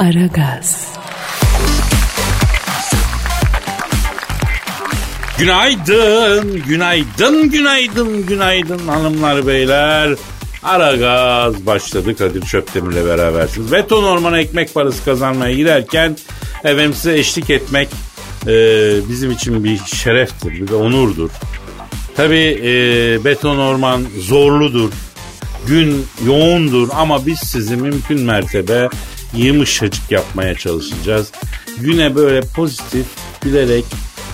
Aragaz. Günaydın, günaydın, günaydın, günaydın hanımlar beyler. Ara gaz başladı Kadir Çöptemir'le berabersiniz. Beton ormana ekmek parası kazanmaya giderken efendim size eşlik etmek e, bizim için bir şereftir, bir de onurdur. Tabi e, beton orman zorludur, gün yoğundur ama biz sizi mümkün mertebe yumuşacık yapmaya çalışacağız. Güne böyle pozitif, bilerek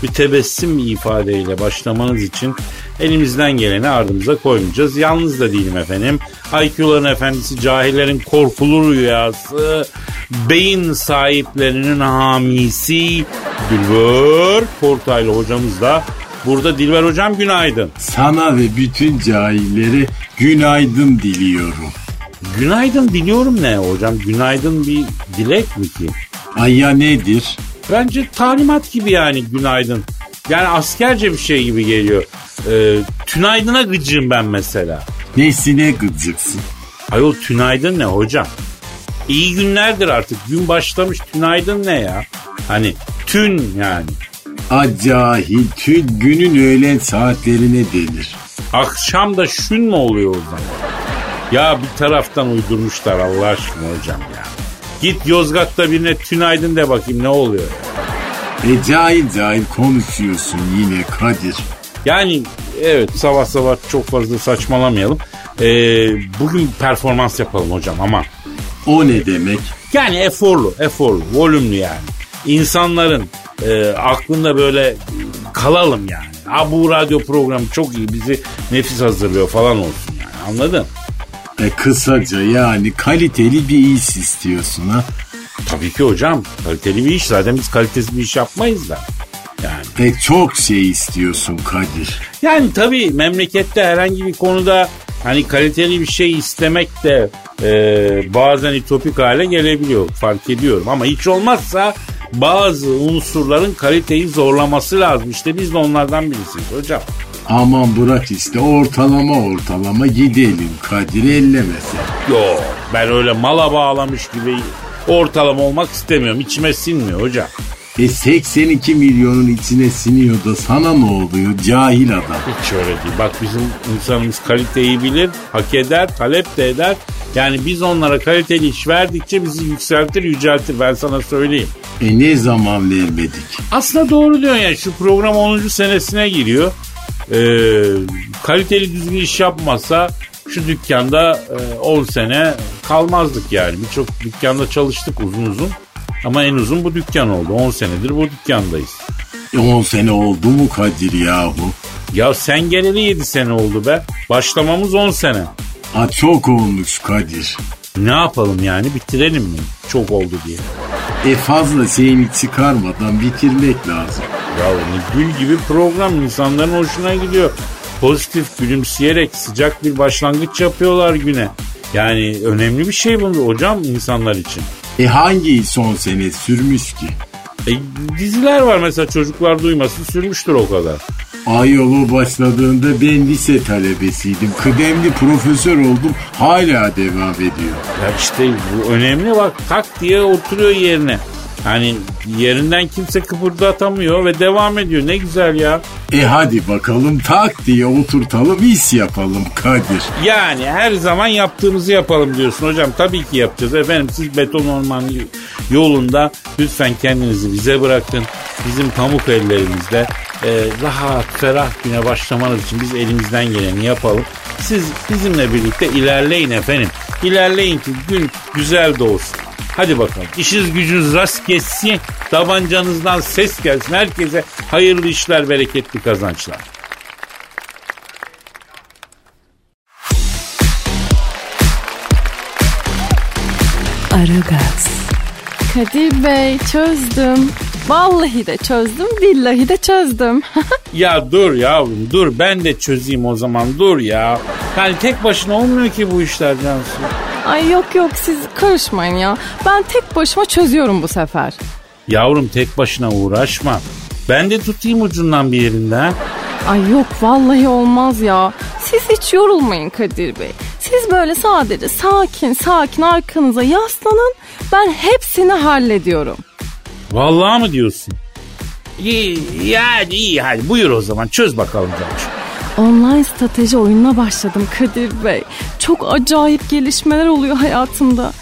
bir tebessüm ifadeyle başlamanız için elimizden geleni ardımıza koymayacağız. Yalnız da değilim efendim. IQ'ların efendisi, cahillerin korkulu rüyası, beyin sahiplerinin hamisi Dilber Kortaylı hocamız da burada. Dilber hocam günaydın. Sana ve bütün cahilleri günaydın diliyorum. Günaydın diliyorum ne hocam? Günaydın bir dilek mi ki? Ay ya nedir? Bence talimat gibi yani günaydın. Yani askerce bir şey gibi geliyor. Ee, tünaydın'a gıcığım ben mesela. Nesine gıcıksın? Ayol tünaydın ne hocam? İyi günlerdir artık. Gün başlamış tünaydın ne ya? Hani tün yani. Acahil tüm günün öğlen saatlerine denir. Akşam da şün mü oluyor o zaman? Ya bir taraftan uydurmuşlar Allah aşkına hocam ya. Git Yozgat'ta birine tünaydın de bakayım ne oluyor ya. E cahil cahil konuşuyorsun yine Kadir. Yani evet sabah sabah çok fazla saçmalamayalım. Ee, bugün performans yapalım hocam ama. O ne demek? Yani eforlu, eforlu, volümlü yani. İnsanların e, aklında böyle kalalım yani. Ha bu radyo programı çok iyi bizi nefis hazırlıyor falan olsun yani anladın? E kısaca yani kaliteli bir iş istiyorsun ha. Tabii ki hocam kaliteli bir iş zaten biz kalitesiz bir iş yapmayız da. Yani. E çok şey istiyorsun Kadir. Yani tabii memlekette herhangi bir konuda hani kaliteli bir şey istemek de e, bazen ütopik hale gelebiliyor fark ediyorum ama hiç olmazsa bazı unsurların kaliteyi zorlaması lazım. İşte biz de onlardan birisiyiz hocam. Aman bırak işte ortalama ortalama gidelim Kadir ellemese. Yok ben öyle mala bağlamış gibi ortalama olmak istemiyorum. İçime sinmiyor hocam. E 82 milyonun içine siniyor da sana ne oluyor cahil adam. Hiç öyle değil. Bak bizim insanımız kaliteyi bilir, hak eder, talep de eder. Yani biz onlara kaliteli iş verdikçe bizi yükseltir, yüceltir. Ben sana söyleyeyim. E ne zaman vermedik? Aslında doğru diyorsun ya. Şu program 10. senesine giriyor. Ee, kaliteli düzgün iş yapmasa şu dükkanda e, 10 sene kalmazdık yani. Birçok dükkanda çalıştık uzun uzun. Ama en uzun bu dükkan oldu. 10 senedir bu dükkandayız. E 10 sene oldu mu Kadir yahu? Ya sen geleli 7 sene oldu be. Başlamamız 10 sene. Ha çok olmuş Kadir. Ne yapalım yani bitirelim mi? Çok oldu diye. E fazla şeyini çıkarmadan bitirmek lazım. Ya gül gibi program insanların hoşuna gidiyor. Pozitif gülümseyerek sıcak bir başlangıç yapıyorlar güne. Yani önemli bir şey bu hocam insanlar için. E hangi son sene sürmüş ki? E, diziler var mesela çocuklar duymasın sürmüştür o kadar. Ayolu başladığında ben lise talebesiydim. Kıdemli profesör oldum. Hala devam ediyor. Ya işte bu önemli bak tak diye oturuyor yerine. Hani yerinden kimse kıpırdatamıyor ve devam ediyor. Ne güzel ya. E hadi bakalım tak diye oturtalım iş yapalım Kadir. Yani her zaman yaptığımızı yapalım diyorsun hocam. Tabii ki yapacağız. Efendim siz beton orman yolunda lütfen kendinizi bize bırakın. Bizim pamuk ellerimizde e, rahat, ferah güne başlamanız için biz elimizden geleni yapalım. Siz bizimle birlikte ilerleyin efendim. İlerleyin ki gün güzel de olsun. Hadi bakalım. İşiniz gücünüz rast geçsin. Tabancanızdan ses gelsin. Herkese hayırlı işler, bereketli kazançlar. Aragaz. Kadir Bey çözdüm. Vallahi de çözdüm, billahi de çözdüm. Ya dur yavrum dur ben de çözeyim o zaman dur ya. Yani tek başına olmuyor ki bu işler Cansu. Ay yok yok siz karışmayın ya. Ben tek başıma çözüyorum bu sefer. Yavrum tek başına uğraşma. Ben de tutayım ucundan bir yerinden. Ay yok vallahi olmaz ya. Siz hiç yorulmayın Kadir Bey. Siz böyle sadece sakin sakin arkanıza yaslanın. Ben hepsini hallediyorum. Vallahi mı diyorsun? İyi, hadi iyi hadi buyur o zaman çöz bakalım Cancu. Online strateji oyununa başladım Kadir Bey. Çok acayip gelişmeler oluyor hayatımda.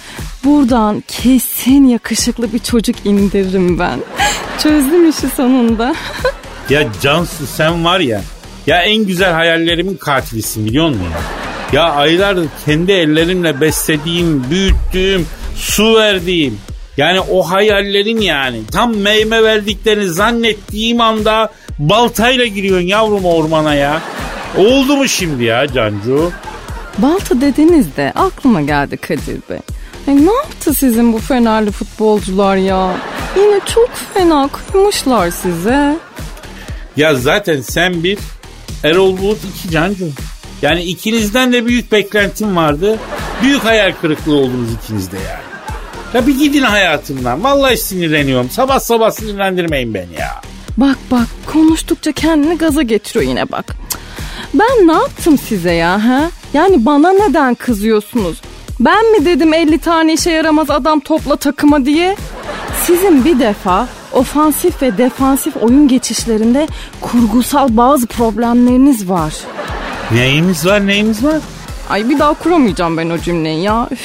Buradan kesin yakışıklı bir çocuk indiririm ben. Çözdüm işi sonunda. Ya Cansu sen var ya ya en güzel hayallerimin katilisin biliyor musun ya? Aylardır kendi ellerimle beslediğim, büyüttüğüm, su verdiğim yani o hayallerin yani tam meyme verdiklerini zannettiğim anda baltayla giriyorsun yavrum ormana ya. Oldu mu şimdi ya Cancu? Balta dediğinizde aklıma geldi Kadir Bey. Ay, ne yaptı sizin bu fenerli futbolcular ya? Yine çok fena kıymışlar size. Ya zaten sen bir Erol Bulut iki Cancu. Yani ikinizden de büyük beklentim vardı. Büyük hayal kırıklığı oldunuz ikiniz de yani. Ya bir gidin hayatımdan. Vallahi sinirleniyorum. Sabah sabah sinirlendirmeyin beni ya. Bak bak konuştukça kendini gaza getiriyor yine bak. Ben ne yaptım size ya ha? Yani bana neden kızıyorsunuz? Ben mi dedim 50 tane işe yaramaz adam topla takıma diye? Sizin bir defa ofansif ve defansif oyun geçişlerinde kurgusal bazı problemleriniz var. Neyimiz var neyimiz var? Ay bir daha kuramayacağım ben o cümleyi ya. Üf.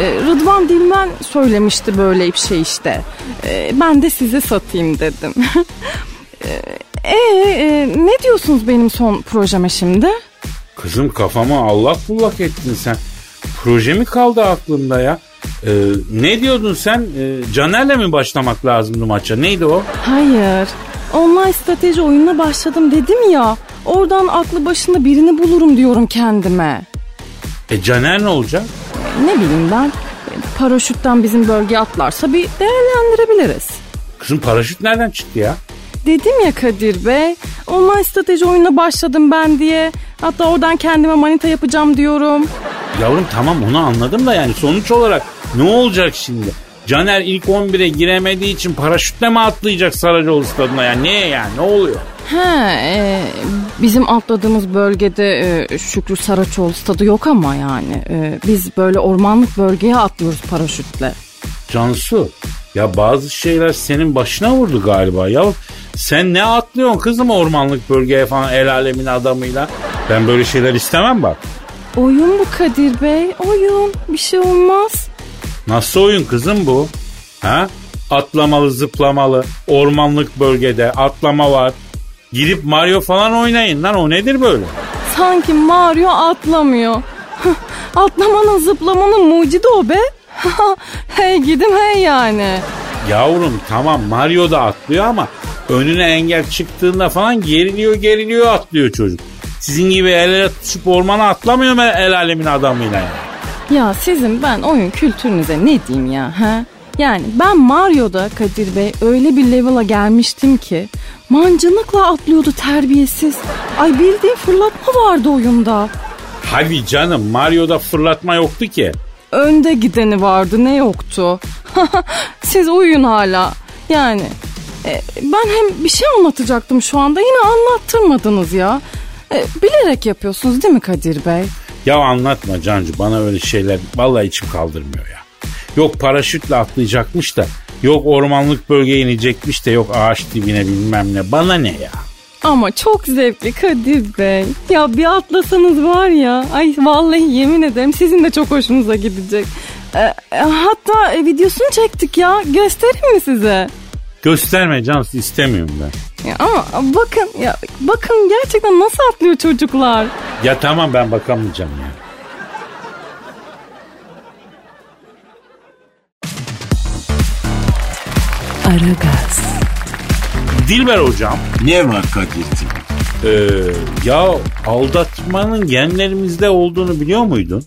Ee, Rıdvan Dilmen söylemişti böyle bir şey işte. Ee, ben de size satayım dedim. Ee, e, ne diyorsunuz benim son projeme şimdi? Kızım kafama allak bullak ettin sen. Proje mi kaldı aklında ya? Ee, ne diyordun sen? Ee, Caner'le mi başlamak lazımdı maça? Neydi o? Hayır. Online strateji oyununa başladım dedim ya. Oradan aklı başında birini bulurum diyorum kendime. E Caner ne olacak? Ne bileyim ben. Paraşütten bizim bölgeye atlarsa bir değerlendirebiliriz. Kızım paraşüt nereden çıktı ya? Dedim ya Kadir Bey. Online strateji oyununa başladım ben diye. Hatta oradan kendime manita yapacağım diyorum. Yavrum tamam onu anladım da yani sonuç olarak ne olacak şimdi? Caner ilk 11'e giremediği için paraşütle mi atlayacak Saracoğlu stadına yani neye yani ne oluyor? He, e, bizim atladığımız bölgede e, Şükrü Saraçoğlu stadı yok ama yani. E, biz böyle ormanlık bölgeye atlıyoruz paraşütle. Cansu ya bazı şeyler senin başına vurdu galiba ya. Sen ne atlıyorsun kızım ormanlık bölgeye falan el alemin adamıyla? Ben böyle şeyler istemem bak. Oyun bu Kadir Bey, oyun. Bir şey olmaz. Nasıl oyun kızım bu? Ha? Atlamalı zıplamalı ormanlık bölgede atlama var. Girip Mario falan oynayın lan o nedir böyle? Sanki Mario atlamıyor. Atlamanın zıplamanın mucidi o be. hey gidim hey yani. Yavrum tamam Mario da atlıyor ama önüne engel çıktığında falan geriliyor geriliyor atlıyor çocuk. Sizin gibi el ele tutuşup ormana atlamıyor mu el alemin adamıyla yani? Ya sizin ben oyun kültürünüze ne diyeyim ya ha? Yani ben Mario'da Kadir Bey öyle bir level'a gelmiştim ki mancınıkla atlıyordu terbiyesiz. Ay bildiğin fırlatma vardı oyunda. Hadi canım Mario'da fırlatma yoktu ki. Önde gideni vardı ne yoktu. Siz uyuyun hala. Yani e, ben hem bir şey anlatacaktım şu anda yine anlattırmadınız ya. E, bilerek yapıyorsunuz değil mi Kadir Bey? Ya anlatma Cancu bana öyle şeyler vallahi içim kaldırmıyor ya. Yok paraşütle atlayacakmış da yok ormanlık bölgeye inecekmiş de yok ağaç dibine bilmem ne bana ne ya. Ama çok zevkli Kadir Bey. Ya bir atlasanız var ya. Ay vallahi yemin ederim sizin de çok hoşunuza gidecek. E, e, hatta e, videosunu çektik ya. Göstereyim mi size? Gösterme Cansu istemiyorum ben. Ya ama bakın ya bakın gerçekten nasıl atlıyor çocuklar. Ya tamam ben bakamayacağım ya. Aragaz. Dilber hocam Ne var Kadir'cim? Ee, ya aldatmanın genlerimizde olduğunu biliyor muydun?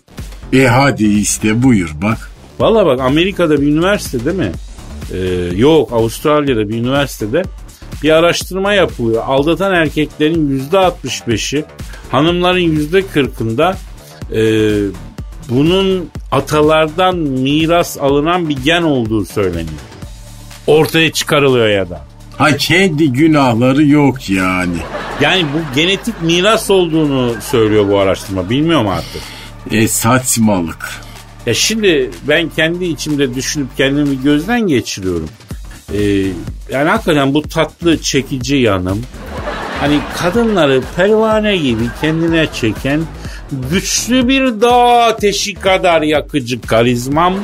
E hadi işte buyur bak. Valla bak Amerika'da bir üniversite değil mi? Ee, yok Avustralya'da bir üniversitede bir araştırma yapılıyor. Aldatan erkeklerin yüzde 65'i hanımların yüzde 40'ında e, bunun atalardan miras alınan bir gen olduğu söyleniyor. Ortaya çıkarılıyor ya da. Ha kendi günahları yok yani. Yani bu genetik miras olduğunu söylüyor bu araştırma. Bilmiyorum artık. E saçmalık. Ya şimdi ben kendi içimde düşünüp kendimi gözden geçiriyorum. Ee, yani hakikaten bu tatlı çekici yanım hani kadınları pervane gibi kendine çeken güçlü bir dağ ateşi kadar yakıcı karizmam.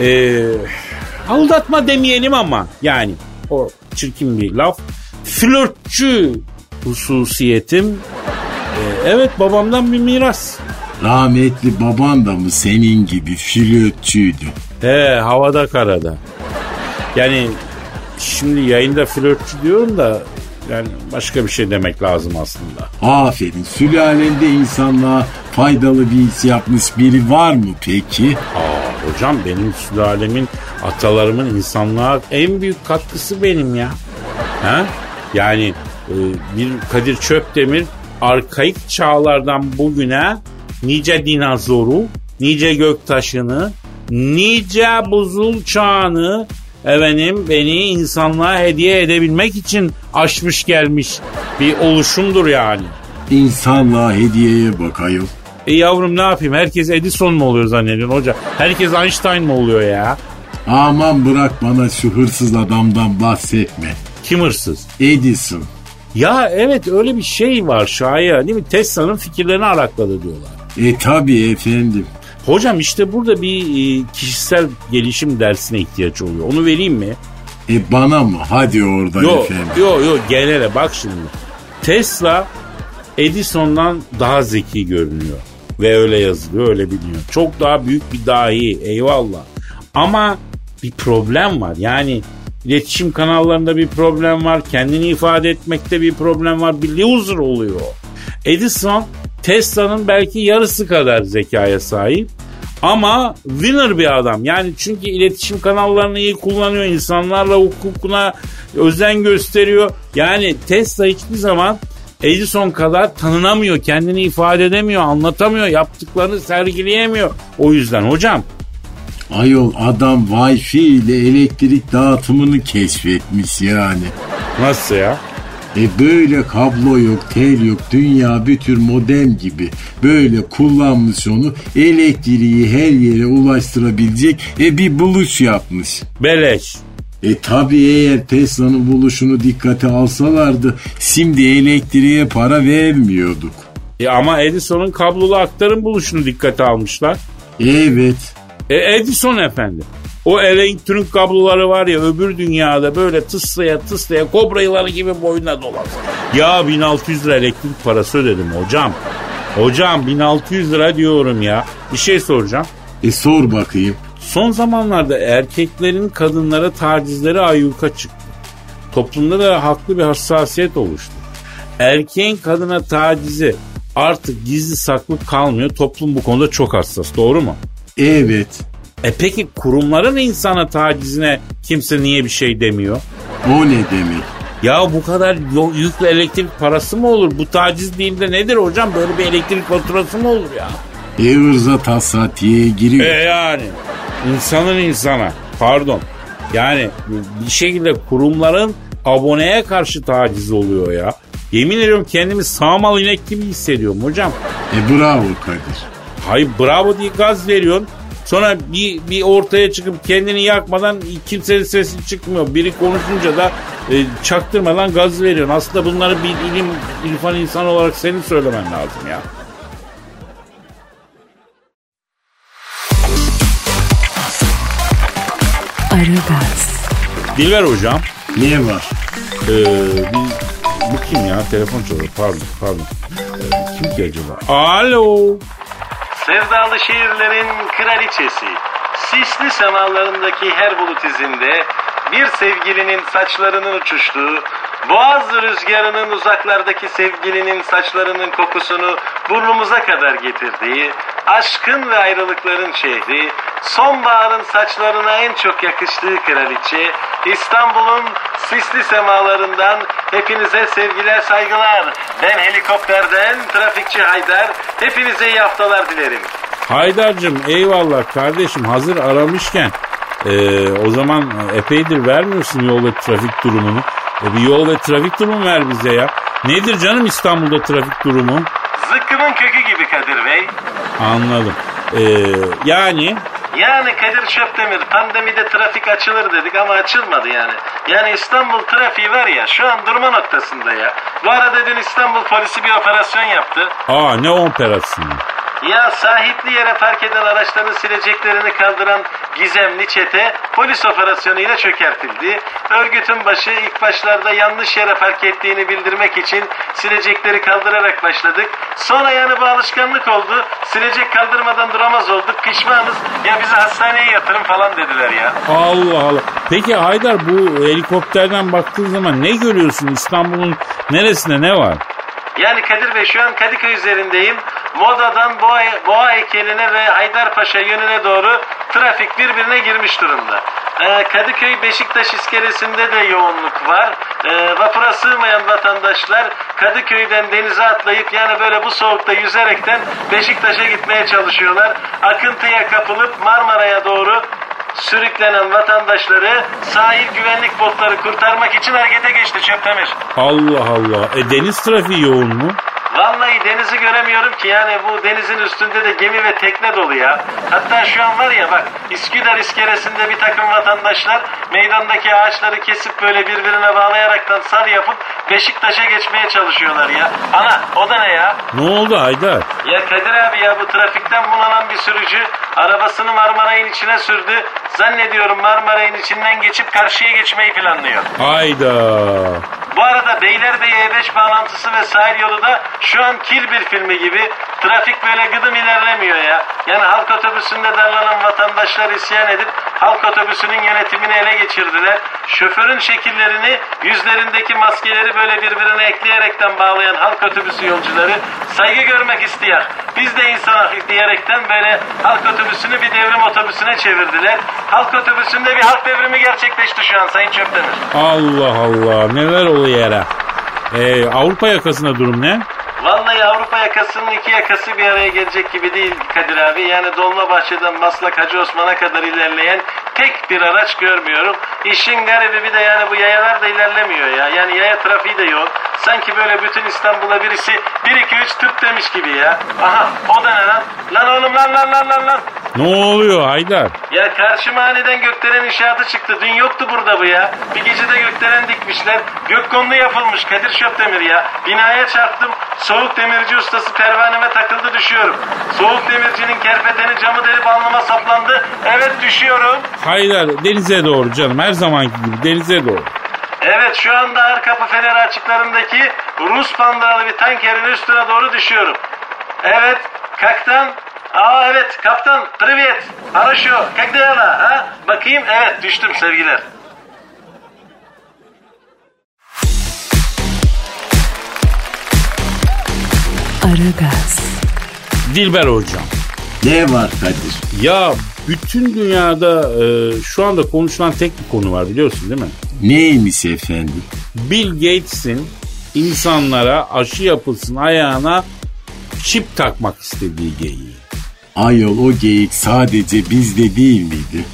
Ee, aldatma demeyelim ama yani o çirkin bir laf. Flörtçü hususiyetim. Ee, evet babamdan bir miras. Rahmetli baban da mı senin gibi flörtçüydü? He havada karada. Yani şimdi yayında flörtçü diyorum da yani başka bir şey demek lazım aslında. Aferin. Sülalende insanlığa faydalı bir iş yapmış biri var mı peki? Aa, hocam benim sülalemin, atalarımın insanlığa en büyük katkısı benim ya. Ha? Yani e, bir Kadir Çöpdemir arkaik çağlardan bugüne nice dinozoru, nice göktaşını, nice buzul çağını efendim beni insanlığa hediye edebilmek için aşmış gelmiş bir oluşumdur yani. İnsanlığa hediyeye bakayım. E yavrum ne yapayım? Herkes Edison mu oluyor zannediyorsun hoca? Herkes Einstein mı oluyor ya? Aman bırak bana şu hırsız adamdan bahsetme. Kim hırsız? Edison. Ya evet öyle bir şey var şaya değil mi? Tesla'nın fikirlerini arakladı diyorlar. E tabi efendim. Hocam işte burada bir e, kişisel gelişim dersine ihtiyaç oluyor. Onu vereyim mi? E bana mı? Hadi orada Yok efendim. yok yok genele bak şimdi. Tesla Edison'dan daha zeki görünüyor. Ve öyle yazılıyor öyle biliniyor. Çok daha büyük bir dahi eyvallah. Ama bir problem var. Yani iletişim kanallarında bir problem var. Kendini ifade etmekte bir problem var. Bir loser oluyor. Edison Tesla'nın belki yarısı kadar zekaya sahip. Ama winner bir adam. Yani çünkü iletişim kanallarını iyi kullanıyor. insanlarla hukukuna özen gösteriyor. Yani Tesla hiçbir zaman Edison kadar tanınamıyor. Kendini ifade edemiyor, anlatamıyor. Yaptıklarını sergileyemiyor. O yüzden hocam Ayol adam Wi-Fi ile elektrik dağıtımını keşfetmiş yani. nasıl ya? E böyle kablo yok, tel yok, dünya bir tür modem gibi. Böyle kullanmış onu elektriği her yere ulaştırabilecek e bir buluş yapmış. Beleş. E tabi eğer Tesla'nın buluşunu dikkate alsalardı şimdi elektriğe para vermiyorduk. E ama Edison'un kablolu aktarım buluşunu dikkate almışlar. Evet. E Edison efendi. O elektrik kabloları var ya öbür dünyada böyle tıslaya tıslaya kobra yılanı gibi boynuna dolar. Ya 1600 lira elektrik parası ödedim hocam. Hocam 1600 lira diyorum ya. Bir şey soracağım. E sor bakayım. Son zamanlarda erkeklerin kadınlara tacizleri ayyuka çıktı. Toplumda da haklı bir hassasiyet oluştu. Erkeğin kadına tacizi artık gizli saklı kalmıyor. Toplum bu konuda çok hassas. Doğru mu? Evet. E peki kurumların insana tacizine kimse niye bir şey demiyor? O ne demek? Ya bu kadar yüklü elektrik parası mı olur? Bu taciz değil de nedir hocam? Böyle bir elektrik faturası mı olur ya? E ırza tasatiye giriyor. E yani insanın insana pardon. Yani bir şekilde kurumların aboneye karşı taciz oluyor ya. Yemin ediyorum kendimi sağmal inek gibi hissediyorum hocam. E bravo Kadir. Hayır bravo diye gaz veriyorsun. Sonra bir, bir ortaya çıkıp kendini yakmadan kimsenin sesi çıkmıyor. Biri konuşunca da e, çaktırmadan gaz veriyorsun. Aslında bunları bir ilim, irfan insan olarak senin söylemen lazım ya. Aragaz, Dilber hocam. Ne var? Ee, bir, bu kim ya? Telefon çalıyor. Pardon, pardon. Ee, kim ki acaba? Alo. Sevdalı şehirlerin kraliçesi. Sisli semalarındaki her bulut izinde bir sevgilinin saçlarının uçuştuğu, boğaz rüzgarının uzaklardaki sevgilinin saçlarının kokusunu burnumuza kadar getirdiği, aşkın ve ayrılıkların şehri, sonbaharın saçlarına en çok yakıştığı kraliçe, İstanbul'un sisli semalarından hepinize sevgiler saygılar. Ben helikopterden trafikçi Haydar, hepinize iyi haftalar dilerim. Haydar'cığım eyvallah kardeşim hazır aramışken ee, o zaman epeydir vermiyorsun yol ve trafik durumunu. E bir yol ve trafik durumu ver bize ya. Nedir canım İstanbul'da trafik durumu? Zıkkımın kökü gibi Kadir Bey. Anladım. Ee, yani Yani Kadir Şöpdemir pandemide trafik açılır dedik ama açılmadı yani. Yani İstanbul trafiği var ya şu an durma noktasında ya. Bu arada dün İstanbul polisi bir operasyon yaptı. aa ne operasyonu? Ya sahipli yere park eden araçların sileceklerini kaldıran gizemli çete polis operasyonuyla çökertildi. Örgütün başı ilk başlarda yanlış yere park ettiğini bildirmek için silecekleri kaldırarak başladık. Sonra yani bu alışkanlık oldu. Silecek kaldırmadan duramaz olduk. Pişmanız. Ya bizi hastaneye yatırın falan dediler ya. Allah Allah. Peki Haydar bu helikopterden baktığın zaman ne görüyorsun? İstanbul'un neresinde ne var? Yani Kadir Bey şu an Kadıköy üzerindeyim. Moda'dan Boğa, Boğa heykeline ve Haydarpaşa yönüne doğru trafik birbirine girmiş durumda. Ee, Kadıköy Beşiktaş iskelesinde de yoğunluk var. Ee, vapura sığmayan vatandaşlar Kadıköy'den denize atlayıp yani böyle bu soğukta yüzerekten Beşiktaş'a gitmeye çalışıyorlar. Akıntıya kapılıp Marmara'ya doğru sürüklenen vatandaşları sahil güvenlik botları kurtarmak için harekete geçti Çöptemir. Allah Allah. E deniz trafiği yoğun mu? Vallahi denizi göremiyorum ki yani bu denizin üstünde de gemi ve tekne dolu ya. Hatta şu an var ya bak İsküdar iskelesinde bir takım vatandaşlar meydandaki ağaçları kesip böyle birbirine bağlayaraktan sar yapıp Beşiktaş'a geçmeye çalışıyorlar ya. Ana o da ne ya? Ne oldu Haydar? Ya Kadir abi ya bu trafikten bunalan bir sürücü arabasını Marmaray'ın içine sürdü. Zannediyorum Marmaray'ın içinden geçip karşıya geçmeyi planlıyor. Hayda. Bu arada Beylerbeyi E5 bağlantısı ve sahil yolu da şu an Kill bir filmi gibi. Trafik böyle gıdım ilerlemiyor ya. Yani halk otobüsünde darlanan vatandaşlar isyan edip halk otobüsünün yönetimini ele geçirdiler. Şoförün şekillerini yüzlerindeki maskeleri böyle birbirine ekleyerekten bağlayan halk otobüsü yolcuları saygı görmek isteyen biz de insana diyerekten böyle halk otobüsünü bir devrim otobüsüne çevirdiler. Halk otobüsünde bir halk devrimi gerçekleşti şu an Sayın Çöptemir. Allah Allah. Neler oluyor yere? E, Avrupa yakasında durum ne? Vallahi Avrupa yakasının iki yakası bir araya gelecek gibi değil Kadir abi. Yani Dolmabahçe'den Maslak Hacı Osman'a kadar ilerleyen tek bir araç görmüyorum. İşin garibi bir de yani bu yayalar da ilerlemiyor ya. Yani yaya trafiği de yok. Sanki böyle bütün İstanbul'a birisi 1 2 3 tıp demiş gibi ya. Aha o da ne lan? Lan oğlum lan lan lan lan lan. Ne oluyor Haydar? Ya karşıma aniden gökdelen inşaatı çıktı. Dün yoktu burada bu ya. Bir gecede gökdelen dikmişler. Gökkondu yapılmış Kadir Şöpdemir ya. Binaya çarptım. Soğuk demirci ustası pervaneme takıldı düşüyorum. Soğuk demircinin kerpeteni camı delip alnıma saplandı. Evet düşüyorum. Haydar denize doğru canım. Her zamanki gibi denize doğru. Evet şu anda Arkapı Feneri açıklarındaki Rus pandalı bir tankerin üstüne doğru düşüyorum. Evet kaptan. Aa evet kaptan. Privet. Хорошо. Как дела? Ha? Bakayım. Evet düştüm sevgiler. Aragaz, Dilber hocam. Ne var Kadir? Ya bütün dünyada e, şu anda konuşulan tek bir konu var biliyorsun değil mi? Neymiş efendim? Bill Gates'in insanlara aşı yapılsın ayağına çip takmak istediği geyiği. Ayol o geyik sadece bizde değil miydi?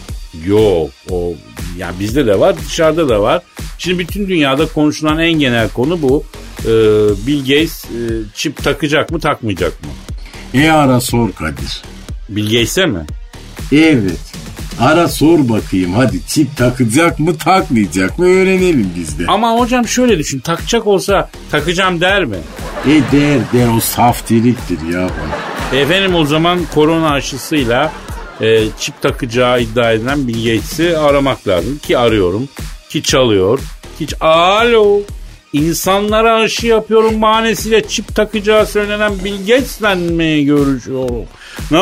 Yok o ya bizde de var dışarıda da var. Şimdi bütün dünyada konuşulan en genel konu bu. Ee, Bill Gates e, çip takacak mı takmayacak mı? E ara sor Kadir. Bill Gates'e mi? Evet. Ara sor bakayım hadi çip takacak mı takmayacak mı öğrenelim biz de. Ama hocam şöyle düşün takacak olsa takacağım der mi? E der der o saftiriktir ya bu. Efendim o zaman korona aşısıyla e, çip takacağı iddia edilen Bill Gates'i aramak lazım. Ki arıyorum. Ki çalıyor. Ki ç- Alo. İnsanlara aşı yapıyorum bahanesiyle çip takacağı söylenen Bill Gates'le mi görüşüyorum? Ne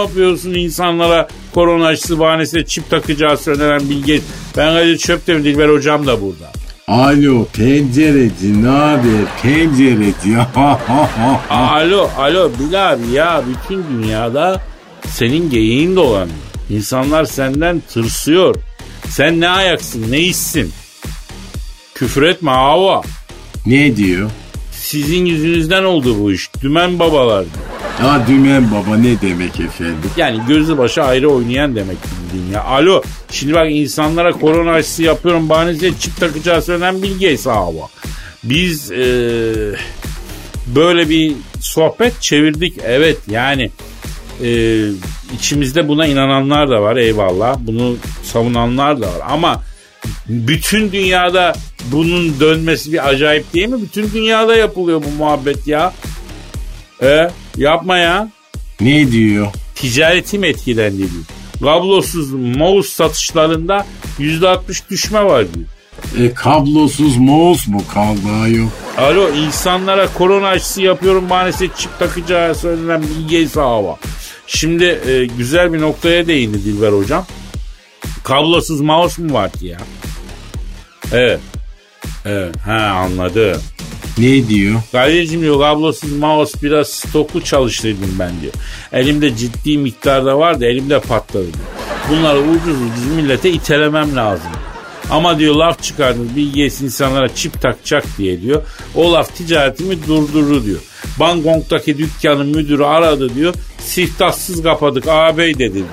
yapıyorsun insanlara korona aşısı bahanesiyle çip takacağı söylenen Bill Gates? Ben Kadir Çöptemir Dilber hocam da burada. Alo pencereci ne haber pencereci. Alo, alo Bilal abi ya bütün dünyada senin geyiğin dolanıyor. İnsanlar senden tırsıyor. Sen ne ayaksın, ne işsin? Küfür etme hava. ne diyor? Sizin yüzünüzden oldu bu iş. Dümen babalar. Ya dümen baba ne demek efendim? Yani gözü başı ayrı oynayan demek bildiğin ya. Alo şimdi bak insanlara korona aşısı yapıyorum bahanesiyle çip takacağı söylenen Bill Gates hava. Biz eee, böyle bir sohbet çevirdik. Evet yani e, içimizde buna inananlar da var eyvallah. Bunu savunanlar da var ama bütün dünyada bunun dönmesi bir acayip değil mi? Bütün dünyada yapılıyor bu muhabbet ya. E yapma ya. Ne diyor? Ticaretim etkilendi diyor. Kablosuz mouse satışlarında %60 düşme var diyor. E kablosuz mouse mu kaldı ayol? Alo insanlara korona aşısı yapıyorum maalesef çip takacağı söylenen bilgi hava. Şimdi e, güzel bir noktaya değindi Dilber hocam. Kablosuz mouse mu var ki ya? Evet. Evet. Ha anladım. Ne diyor? Kadir'cim diyor kablosuz mouse biraz stoklu çalıştırdım ben diyor. Elimde ciddi miktarda vardı elimde patladı. Bunları ucuz ucuz millete itelemem lazım. Ama diyor laf çıkardınız bilgiyes insanlara çip takacak diye diyor. O laf ticaretimi durdurur diyor. Bangkok'taki dükkanın müdürü aradı diyor. Siftahsız kapadık ağabey dedi diyor.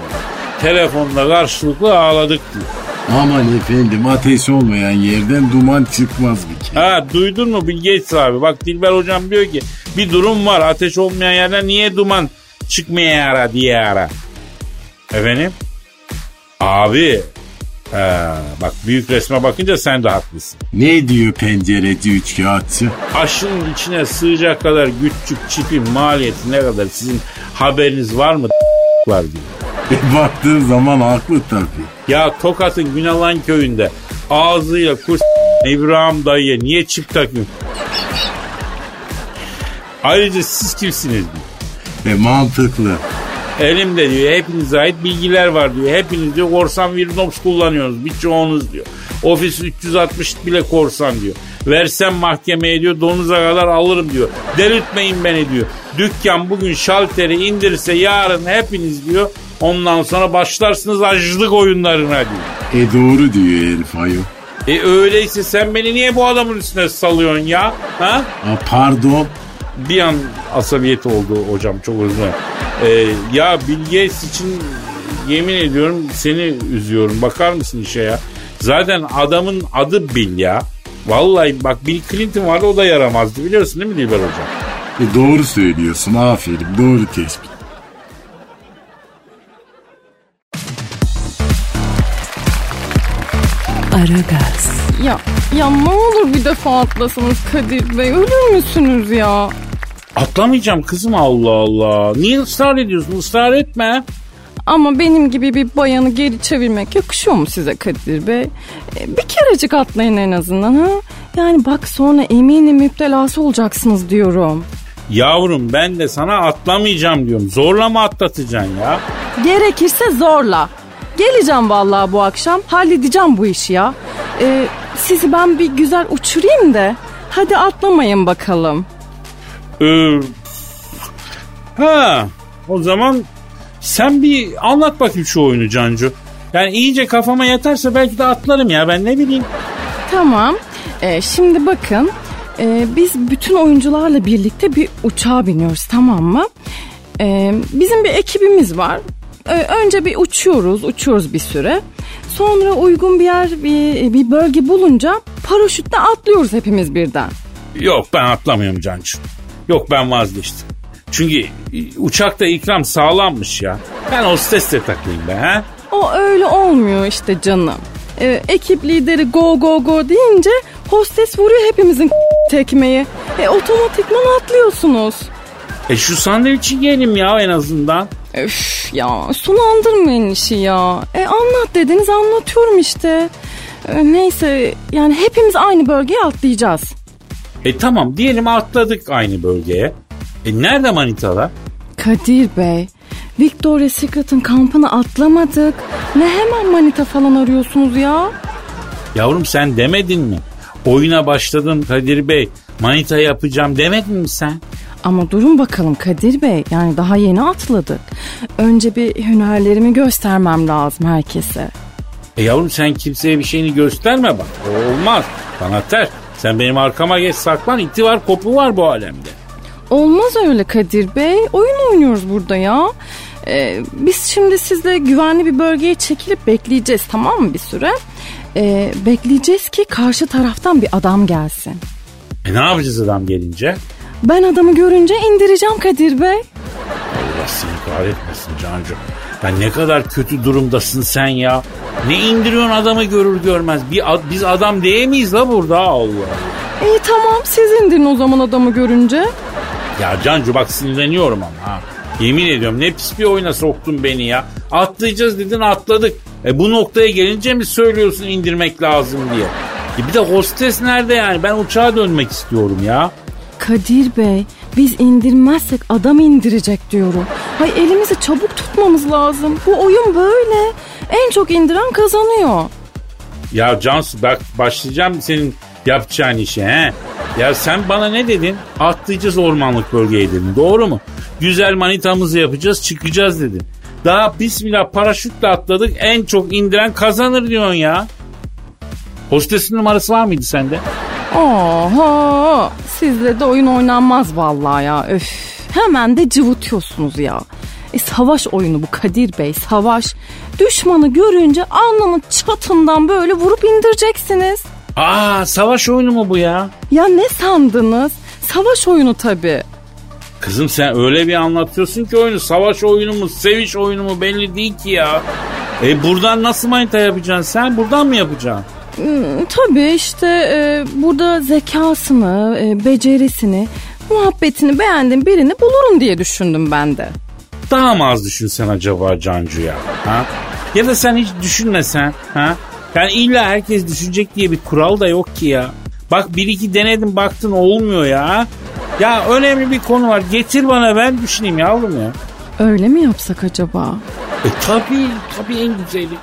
Telefonla karşılıklı ağladık diyor. Aman efendim ateş olmayan yerden duman çıkmaz bir kere. Ha duydun mu Bill Gates abi? Bak Dilber hocam diyor ki bir durum var ateş olmayan yerden niye duman çıkmaya ara diye ara. Efendim? Abi Ha, bak büyük resme bakınca sen de haklısın. Ne diyor pencereci üç kağıtçı? Aşının içine sığacak kadar küçük çipin maliyeti ne kadar sizin haberiniz var mı? var diyor. E, baktığın zaman haklı tabii. Ya Tokat'ın Günalan köyünde ağzıyla kurs İbrahim dayıya niye çip takıyorsun? Ayrıca siz kimsiniz diyor. E mantıklı. Elimde diyor hepinize ait bilgiler var diyor. Hepiniz diyor korsan Windows kullanıyorsunuz birçoğunuz diyor. Office 360 bile korsan diyor. Versem mahkemeye diyor donuza kadar alırım diyor. Delirtmeyin beni diyor. Dükkan bugün şalteri indirse yarın hepiniz diyor. Ondan sonra başlarsınız açlık oyunlarına diyor. E doğru diyor herif ayol. E öyleyse sen beni niye bu adamın üstüne salıyorsun ya? Ha? A, pardon. Bir an asabiyet oldu hocam çok özür dilerim. Ee, ya Bill Gates için yemin ediyorum seni üzüyorum. Bakar mısın işe ya? Zaten adamın adı Bill ya. Vallahi bak Bill Clinton vardı o da yaramazdı biliyorsun değil mi Dilber hocam? E doğru söylüyorsun aferin doğru tespit. Aragaz, Ya ya ne olur bir defa atlasanız Kadir Bey ölür müsünüz ya? Atlamayacağım kızım Allah Allah. Niye ısrar ediyorsun? Israr etme. Ama benim gibi bir bayanı geri çevirmek yakışıyor mu size Kadir Bey? E, Bir kerecik atlayın en azından ha. Yani bak sonra eminim müptelası olacaksınız diyorum. Yavrum ben de sana atlamayacağım diyorum. Zorla mı atlatacaksın ya? Gerekirse zorla. Geleceğim vallahi bu akşam. Halledeceğim bu işi ya. E, sizi ben bir güzel uçurayım da. Hadi atlamayın bakalım. Ee, ha o zaman sen bir anlat bakayım şu oyunu Cancu. Yani iyice kafama yatarsa belki de atlarım ya ben ne bileyim. Tamam. Ee, şimdi bakın. Ee, biz bütün oyuncularla birlikte bir uçağa biniyoruz tamam mı? Ee, bizim bir ekibimiz var. Ee, önce bir uçuyoruz, uçuyoruz bir süre. Sonra uygun bir yer, bir, bir bölge bulunca paraşütle atlıyoruz hepimiz birden. Yok ben atlamıyorum Cancu. Yok ben vazgeçtim. Çünkü uçakta ikram sağlammış ya. Ben hostes de takayım be ha. O öyle olmuyor işte canım. Ee, ekip lideri go go go deyince hostes vuruyor hepimizin tekmeyi. E, otomatikman atlıyorsunuz. E şu sandviçi yiyelim ya en azından. Öf ya sulandırmayın işi ya. E anlat dediniz anlatıyorum işte. E, neyse yani hepimiz aynı bölgeye atlayacağız. E tamam diyelim atladık aynı bölgeye. E nerede manitalar? Kadir Bey, Victoria's Secret'ın kampını atlamadık. Ne hemen manita falan arıyorsunuz ya? Yavrum sen demedin mi? Oyuna başladım Kadir Bey. Manita yapacağım demedin mi sen? Ama durun bakalım Kadir Bey. Yani daha yeni atladık. Önce bir hünerlerimi göstermem lazım herkese. E yavrum sen kimseye bir şeyini gösterme bak. O olmaz. Bana ter. Sen benim arkama geç saklan. İti var kopu var bu alemde. Olmaz öyle Kadir Bey. Oyun oynuyoruz burada ya. Ee, biz şimdi sizle güvenli bir bölgeye çekilip bekleyeceğiz tamam mı bir süre? Ee, bekleyeceğiz ki karşı taraftan bir adam gelsin. E ne yapacağız adam gelince? Ben adamı görünce indireceğim Kadir Bey. Allah seni kahretmesin Cancu. Ya ne kadar kötü durumdasın sen ya. Ne indiriyorsun adamı görür görmez. Bir, ad- biz adam değil miyiz la burada Allah. İyi tamam siz indirin o zaman adamı görünce. Ya Cancu bak sinirleniyorum ama ha. Yemin ediyorum ne pis bir oyuna soktun beni ya. Atlayacağız dedin atladık. E bu noktaya gelince mi söylüyorsun indirmek lazım diye. E bir de hostes nerede yani? Ben uçağa dönmek istiyorum ya. Kadir Bey biz indirmezsek adam indirecek diyorum. Hay elimizi çabuk tutmamız lazım. Bu oyun böyle. En çok indiren kazanıyor. Ya Cansu bak başlayacağım senin yapacağın işe he. Ya sen bana ne dedin? Atlayacağız ormanlık bölgeye dedin. Doğru mu? Güzel manitamızı yapacağız çıkacağız dedin. Daha bismillah paraşütle atladık en çok indiren kazanır diyorsun ya. Hostesin numarası var mıydı sende? Oho sizle de oyun oynanmaz vallahi ya öf. Hemen de cıvıtıyorsunuz ya. E savaş oyunu bu Kadir Bey savaş. Düşmanı görünce alnının çatından böyle vurup indireceksiniz. Aa savaş oyunu mu bu ya? Ya ne sandınız? Savaş oyunu tabii. Kızım sen öyle bir anlatıyorsun ki oyunu savaş oyunu mu seviş oyunu mu belli değil ki ya. E buradan nasıl manita yapacaksın sen? Buradan mı yapacaksın? Hmm, tabii işte e, burada zekasını, e, becerisini, muhabbetini beğendiğim birini bulurum diye düşündüm ben de. Daha mı az düşünsen acaba Cancu ya? Ha? Ya da sen hiç düşünmesen ha? Yani illa herkes düşünecek diye bir kural da yok ki ya. Bak bir iki denedim baktın olmuyor ya. Ya önemli bir konu var. Getir bana ben düşüneyim yavrum ya. Öyle mi yapsak acaba? E tabii tabii en güzeli.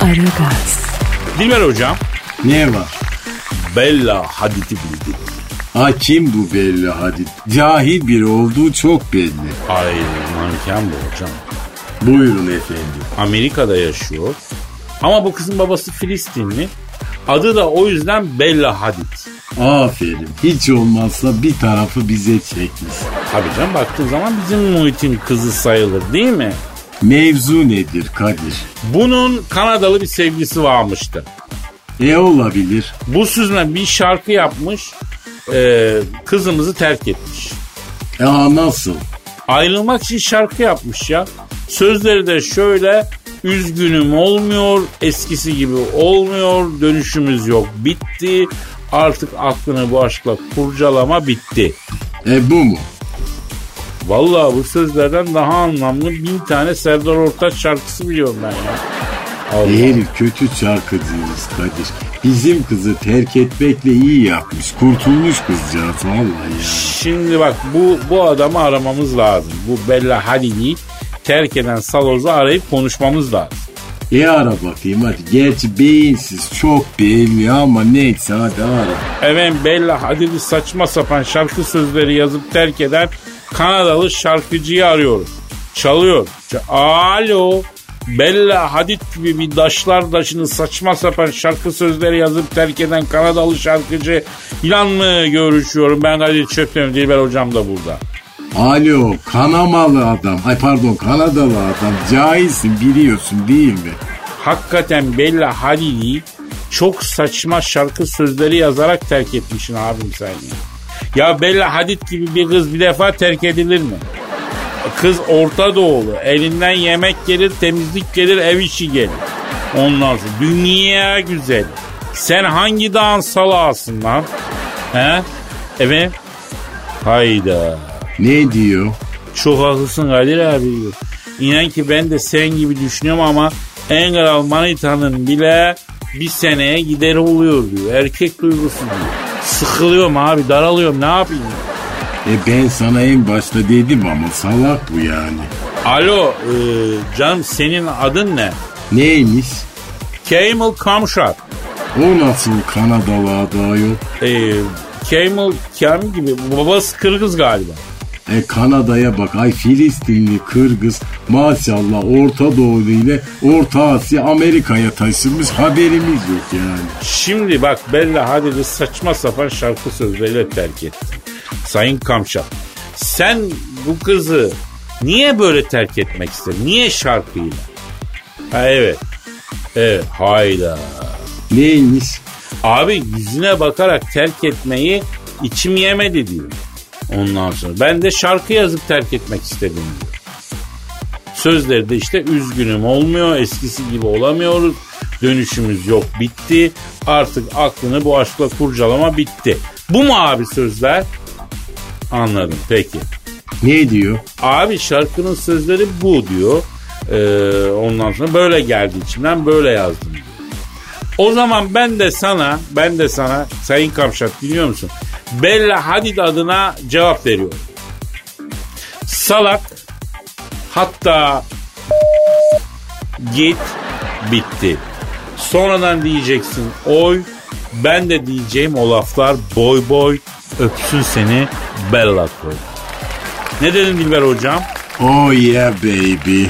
Aragaz, Dilber hocam. Ne var? Bella Hadid'i bildi. Ha kim bu belli hadi. Cahil biri olduğu çok belli. Ay manken bu hocam. Buyurun efendim. Amerika'da yaşıyor. Ama bu kızın babası Filistinli. Adı da o yüzden Bella Hadid. Aferin. Hiç olmazsa bir tarafı bize çekmiş. Tabii canım baktığın zaman bizim muhitin kızı sayılır değil mi? Mevzu nedir Kadir? Bunun Kanadalı bir sevgilisi varmıştı. E olabilir. Bu süzme bir şarkı yapmış. E, kızımızı terk etmiş. Ya nasıl? Ayrılmak için şarkı yapmış ya. Sözleri de şöyle. Üzgünüm olmuyor, eskisi gibi olmuyor, dönüşümüz yok, bitti. Artık aklını bu aşkla kurcalama bitti. E bu mu? Vallahi bu sözlerden daha anlamlı bin tane Serdar Ortaç şarkısı biliyorum ben ya. Allah. Herif kötü şarkıcıyız Kadir. Bizim kızı terk etmekle iyi yapmış. Kurtulmuş kızcağız vallahi ya. Şimdi bak bu bu adamı aramamız lazım. Bu Bella Hadid'i terk eden Saloz'u arayıp konuşmamız lazım. E ara bakayım hadi. Gerçi beyinsiz çok belli ama neyse hadi ara. Efendim Bella Hadid'i saçma sapan şarkı sözleri yazıp terk eden Kanadalı şarkıcıyı arıyorum. Çalıyor. Ç- Alo. Bella Hadid gibi bir daşlar daşını saçma sapan şarkı sözleri yazıp terk eden Kanadalı şarkıcı ilan mı görüşüyorum? Ben Kadir Çöpten Dilber hocam da burada. Alo kanamalı adam. Ay pardon Kanadalı adam. Cahilsin biliyorsun değil mi? Hakikaten Bella Hadid'i çok saçma şarkı sözleri yazarak terk etmişsin abim sen ya. Ya Bella Hadid gibi bir kız bir defa terk edilir mi? Kız Orta Doğulu. Elinden yemek gelir, temizlik gelir, ev işi gelir. Ondan sonra dünya güzel. Sen hangi dağın salağısın lan? He? Evet. Hayda. Ne diyor? Çok haklısın Kadir abi diyor. İnan ki ben de sen gibi düşünüyorum ama en kral manitanın bile bir seneye gideri oluyor diyor. Erkek duygusu diyor. Sıkılıyorum abi daralıyorum ne yapayım? E ben sana en başta dedim ama salak bu yani. Alo e, canım senin adın ne? Neymiş? Camel Kamşat. O nasıl Kanadalı adı ayol? E, Camel Kamil gibi babası Kırgız galiba. E Kanada'ya bak ay Filistinli, Kırgız maşallah Orta Doğu ile Orta Asya Amerika'ya taşınmış haberimiz yok yani. Şimdi bak Bella Hadid'i saçma sapan şarkı sözleriyle terk etti. Sayın Kamşat sen bu kızı niye böyle terk etmek istedin? Niye şarkıyla? Ha evet. Evet hayda. Neymiş? Abi yüzüne bakarak terk etmeyi içim yemedi diyor. Ondan sonra ben de şarkı yazıp terk etmek istedim diyor. Sözleri de işte üzgünüm olmuyor eskisi gibi olamıyoruz. Dönüşümüz yok bitti. Artık aklını bu aşkla kurcalama bitti. Bu mu abi sözler? Anladım peki. Ne diyor? Abi şarkının sözleri bu diyor. Ee, ondan sonra böyle geldi içimden böyle yazdım diyor. O zaman ben de sana, ben de sana Sayın Kavşat dinliyor musun? Bella Hadid adına cevap veriyorum. Salak hatta git bitti. Sonradan diyeceksin oy ben de diyeceğim o laflar boy boy öpsün seni Bella koy. Ne dedin Dilber hocam? Oh yeah baby.